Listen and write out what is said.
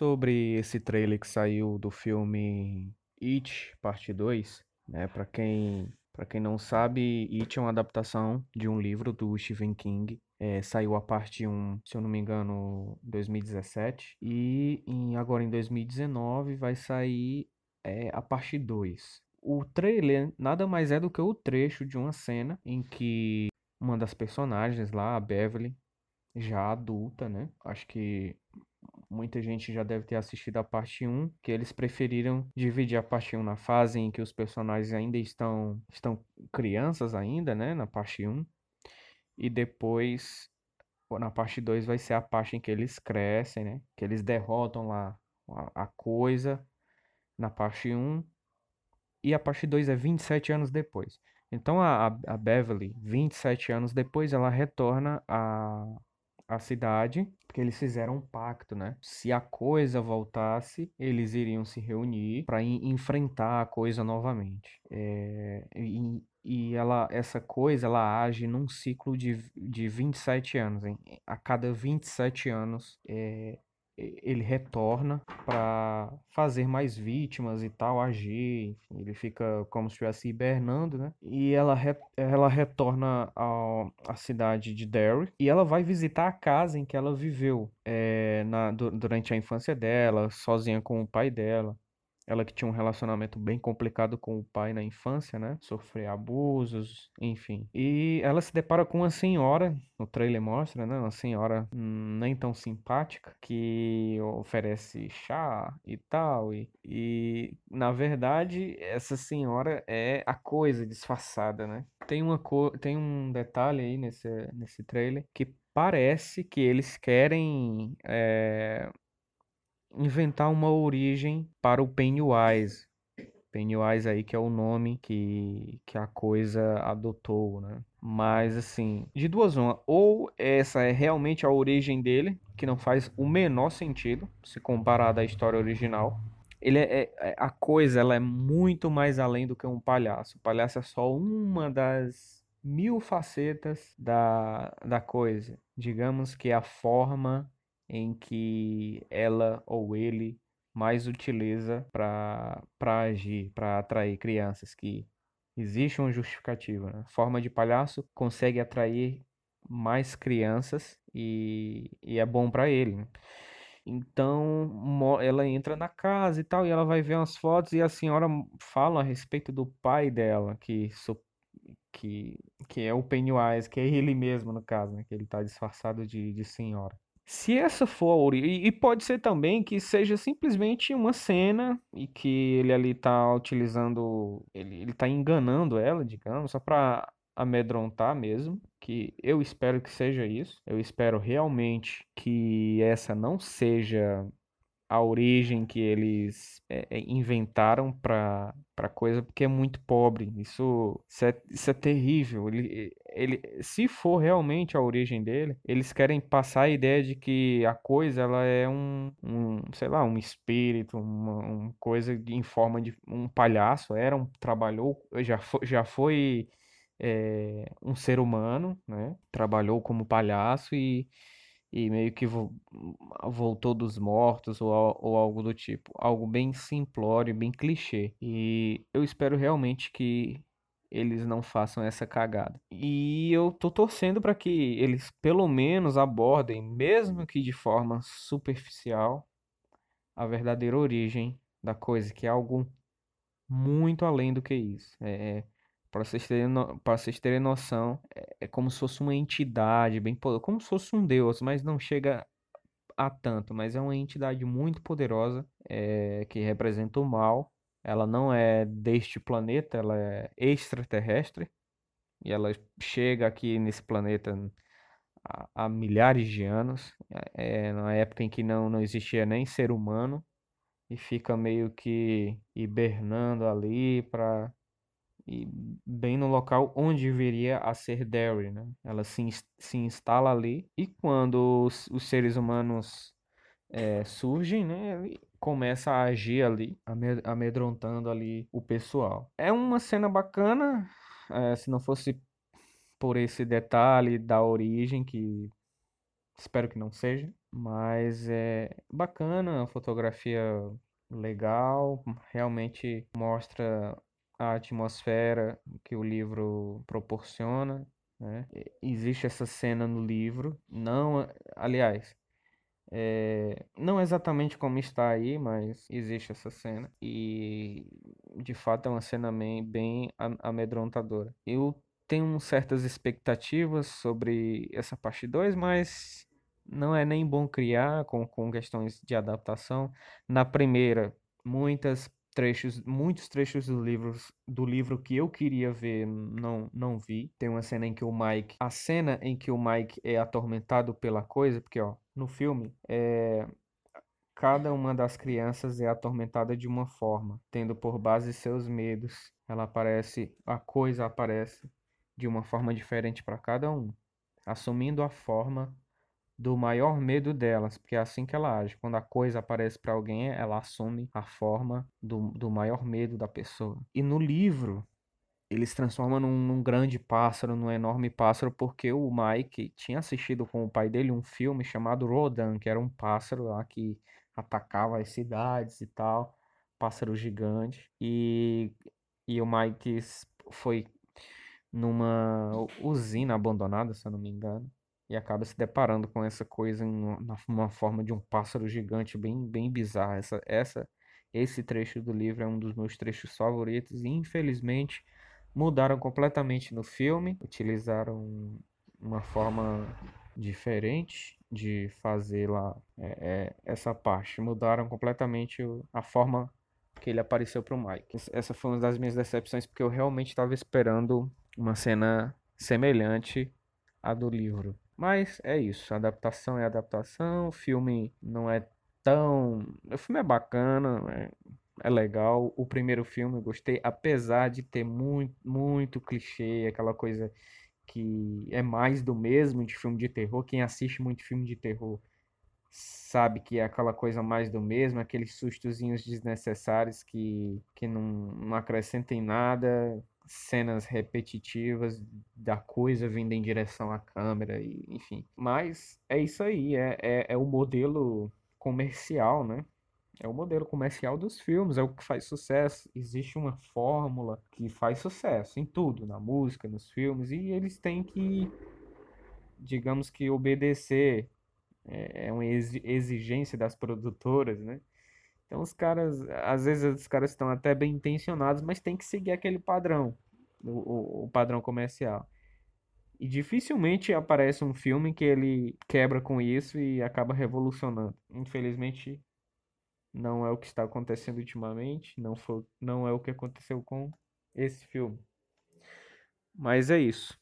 sobre esse trailer que saiu do filme It, parte 2, né? Para quem, para quem não sabe, It é uma adaptação de um livro do Stephen King. É, saiu a parte 1, se eu não me engano, em 2017. E em, agora em 2019 vai sair é, a parte 2. O trailer nada mais é do que o trecho de uma cena em que uma das personagens lá, a Beverly, já adulta, né? Acho que muita gente já deve ter assistido a parte 1, que eles preferiram dividir a parte 1 na fase em que os personagens ainda estão, estão crianças ainda, né, na parte 1. E depois, na parte 2, vai ser a parte em que eles crescem, né, que eles derrotam lá a, coisa na parte 1. E a parte 2 é 27 anos depois. Então a, a Beverly, 27 anos depois, ela retorna a, a cidade, porque eles fizeram um pacto, né? Se a coisa voltasse, eles iriam se reunir para enfrentar a coisa novamente. É, e, e ela, essa coisa, ela age num ciclo de, de 27 anos. Hein? A cada 27 anos, é, ele retorna para fazer mais vítimas e tal, agir, enfim, ele fica como se estivesse hibernando, né? E ela, re ela retorna à cidade de Derry e ela vai visitar a casa em que ela viveu é, na, durante a infância dela, sozinha com o pai dela. Ela que tinha um relacionamento bem complicado com o pai na infância, né? Sofrer abusos, enfim. E ela se depara com uma senhora, no trailer mostra, né? Uma senhora nem tão simpática, que oferece chá e tal. E, e na verdade, essa senhora é a coisa disfarçada, né? Tem, uma co tem um detalhe aí nesse, nesse trailer que parece que eles querem é, inventar uma origem para o Pennywise. Pennywise aí que é o nome que, que a coisa adotou, né? Mas assim, de duas uma, ou essa é realmente a origem dele, que não faz o menor sentido se comparada à história original. Ele é, é, é, a coisa, ela é muito mais além do que um palhaço. O palhaço é só uma das mil facetas da, da coisa. Digamos que a forma em que ela ou ele mais utiliza para agir, para atrair crianças, que existe uma justificativa. Né? Forma de palhaço consegue atrair mais crianças e, e é bom para ele. Né? Então ela entra na casa e tal, e ela vai ver umas fotos e a senhora fala a respeito do pai dela, que, que, que é o Pennywise, que é ele mesmo no caso, né? que ele está disfarçado de, de senhora. Se essa for a origem, e pode ser também que seja simplesmente uma cena e que ele ali tá utilizando, ele, ele tá enganando ela, digamos, só para amedrontar mesmo, que eu espero que seja isso. Eu espero realmente que essa não seja a origem que eles é, é inventaram para para coisa porque é muito pobre. Isso, isso, é, isso é terrível. Ele, ele, se for realmente a origem dele, eles querem passar a ideia de que a coisa ela é um, um sei lá, um espírito, uma, uma coisa em forma de um palhaço. Era um trabalhou, já foi, já foi é, um ser humano, né? Trabalhou como palhaço e e meio que voltou dos mortos ou, ou algo do tipo. Algo bem simplório, bem clichê. E eu espero realmente que eles não façam essa cagada. E eu tô torcendo para que eles pelo menos abordem, mesmo que de forma superficial, a verdadeira origem da coisa, que é algo muito além do que isso. É, é para vocês terem, no... para vocês terem noção, é, é como se fosse uma entidade bem poderosa, como se fosse um deus, mas não chega a tanto, mas é uma entidade muito poderosa é, que representa o mal. Ela não é deste planeta, ela é extraterrestre e ela chega aqui nesse planeta há, há milhares de anos, é, na época em que não, não existia nem ser humano e fica meio que hibernando ali para bem no local onde viria a ser Derry, né? Ela se, se instala ali e quando os, os seres humanos é, surgem, né? Começa a agir ali, amedrontando ali o pessoal. É uma cena bacana, é, se não fosse por esse detalhe da origem que Espero que não seja, mas é bacana, a fotografia legal, realmente mostra a atmosfera que o livro proporciona, né? Existe essa cena no livro, não, aliás, é, não exatamente como está aí, mas existe essa cena. E de fato é uma cena bem, bem amedrontadora. Eu tenho certas expectativas sobre essa parte 2, mas não é nem bom criar com, com questões de adaptação. Na primeira, muitas trechos, muitos trechos do livro, do livro que eu queria ver não, não vi. Tem uma cena em que o Mike, a cena em que o Mike é atormentado pela coisa, porque ó, no filme é cada uma das crianças é atormentada de uma forma, tendo por base seus medos. Ela aparece, a coisa aparece de uma forma diferente para cada um, assumindo a forma do maior medo delas, porque é assim que ela age. Quando a coisa aparece para alguém, ela assume a forma do, do maior medo da pessoa. E no livro, ele se transforma num, num, grande pássaro, num enorme pássaro, porque o Mike tinha assistido com o pai dele um filme chamado Rodan, que era um pássaro lá que atacava as cidades e tal, pássaro gigante. E, e o Mike foi numa usina abandonada, se eu não me engano e acaba se deparando com essa coisa em uma, forma de um pássaro gigante bem, bem bizarra. Essa, essa, esse trecho do livro é um dos meus trechos favoritos e infelizmente mudaram completamente no filme, utilizaram uma forma diferente de fazer lá é, é, essa parte, mudaram completamente a forma que ele apareceu para o Mike. Essa foi uma das minhas decepções porque eu realmente estava esperando uma cena semelhante à do livro. Mas é isso, adaptação é adaptação, o filme não é tão. O filme é bacana, é, é legal. O primeiro filme eu gostei, apesar de ter muito, muito clichê, aquela coisa que é mais do mesmo de filme de terror. Quem assiste muito filme de terror sabe que é aquela coisa mais do mesmo, aqueles sustozinhos desnecessários que, que não, não acrescentem nada, cenas repetitivas da coisa vindo em direção à câmera, e, enfim. Mas é isso aí, é, é, é o modelo comercial, né? É o modelo comercial dos filmes, é o que faz sucesso. Existe uma fórmula que faz sucesso em tudo, na música, nos filmes, e eles têm que, digamos que, obedecer. É, é uma exigência das produtoras, né? Então os caras, às vezes os caras estão até bem intencionados, mas tem que seguir aquele padrão, o, o, o padrão comercial. E dificilmente aparece um filme que ele quebra com isso e acaba revolucionando. Infelizmente, não é o que está acontecendo ultimamente, não foi, não é o que aconteceu com esse filme. Mas é isso.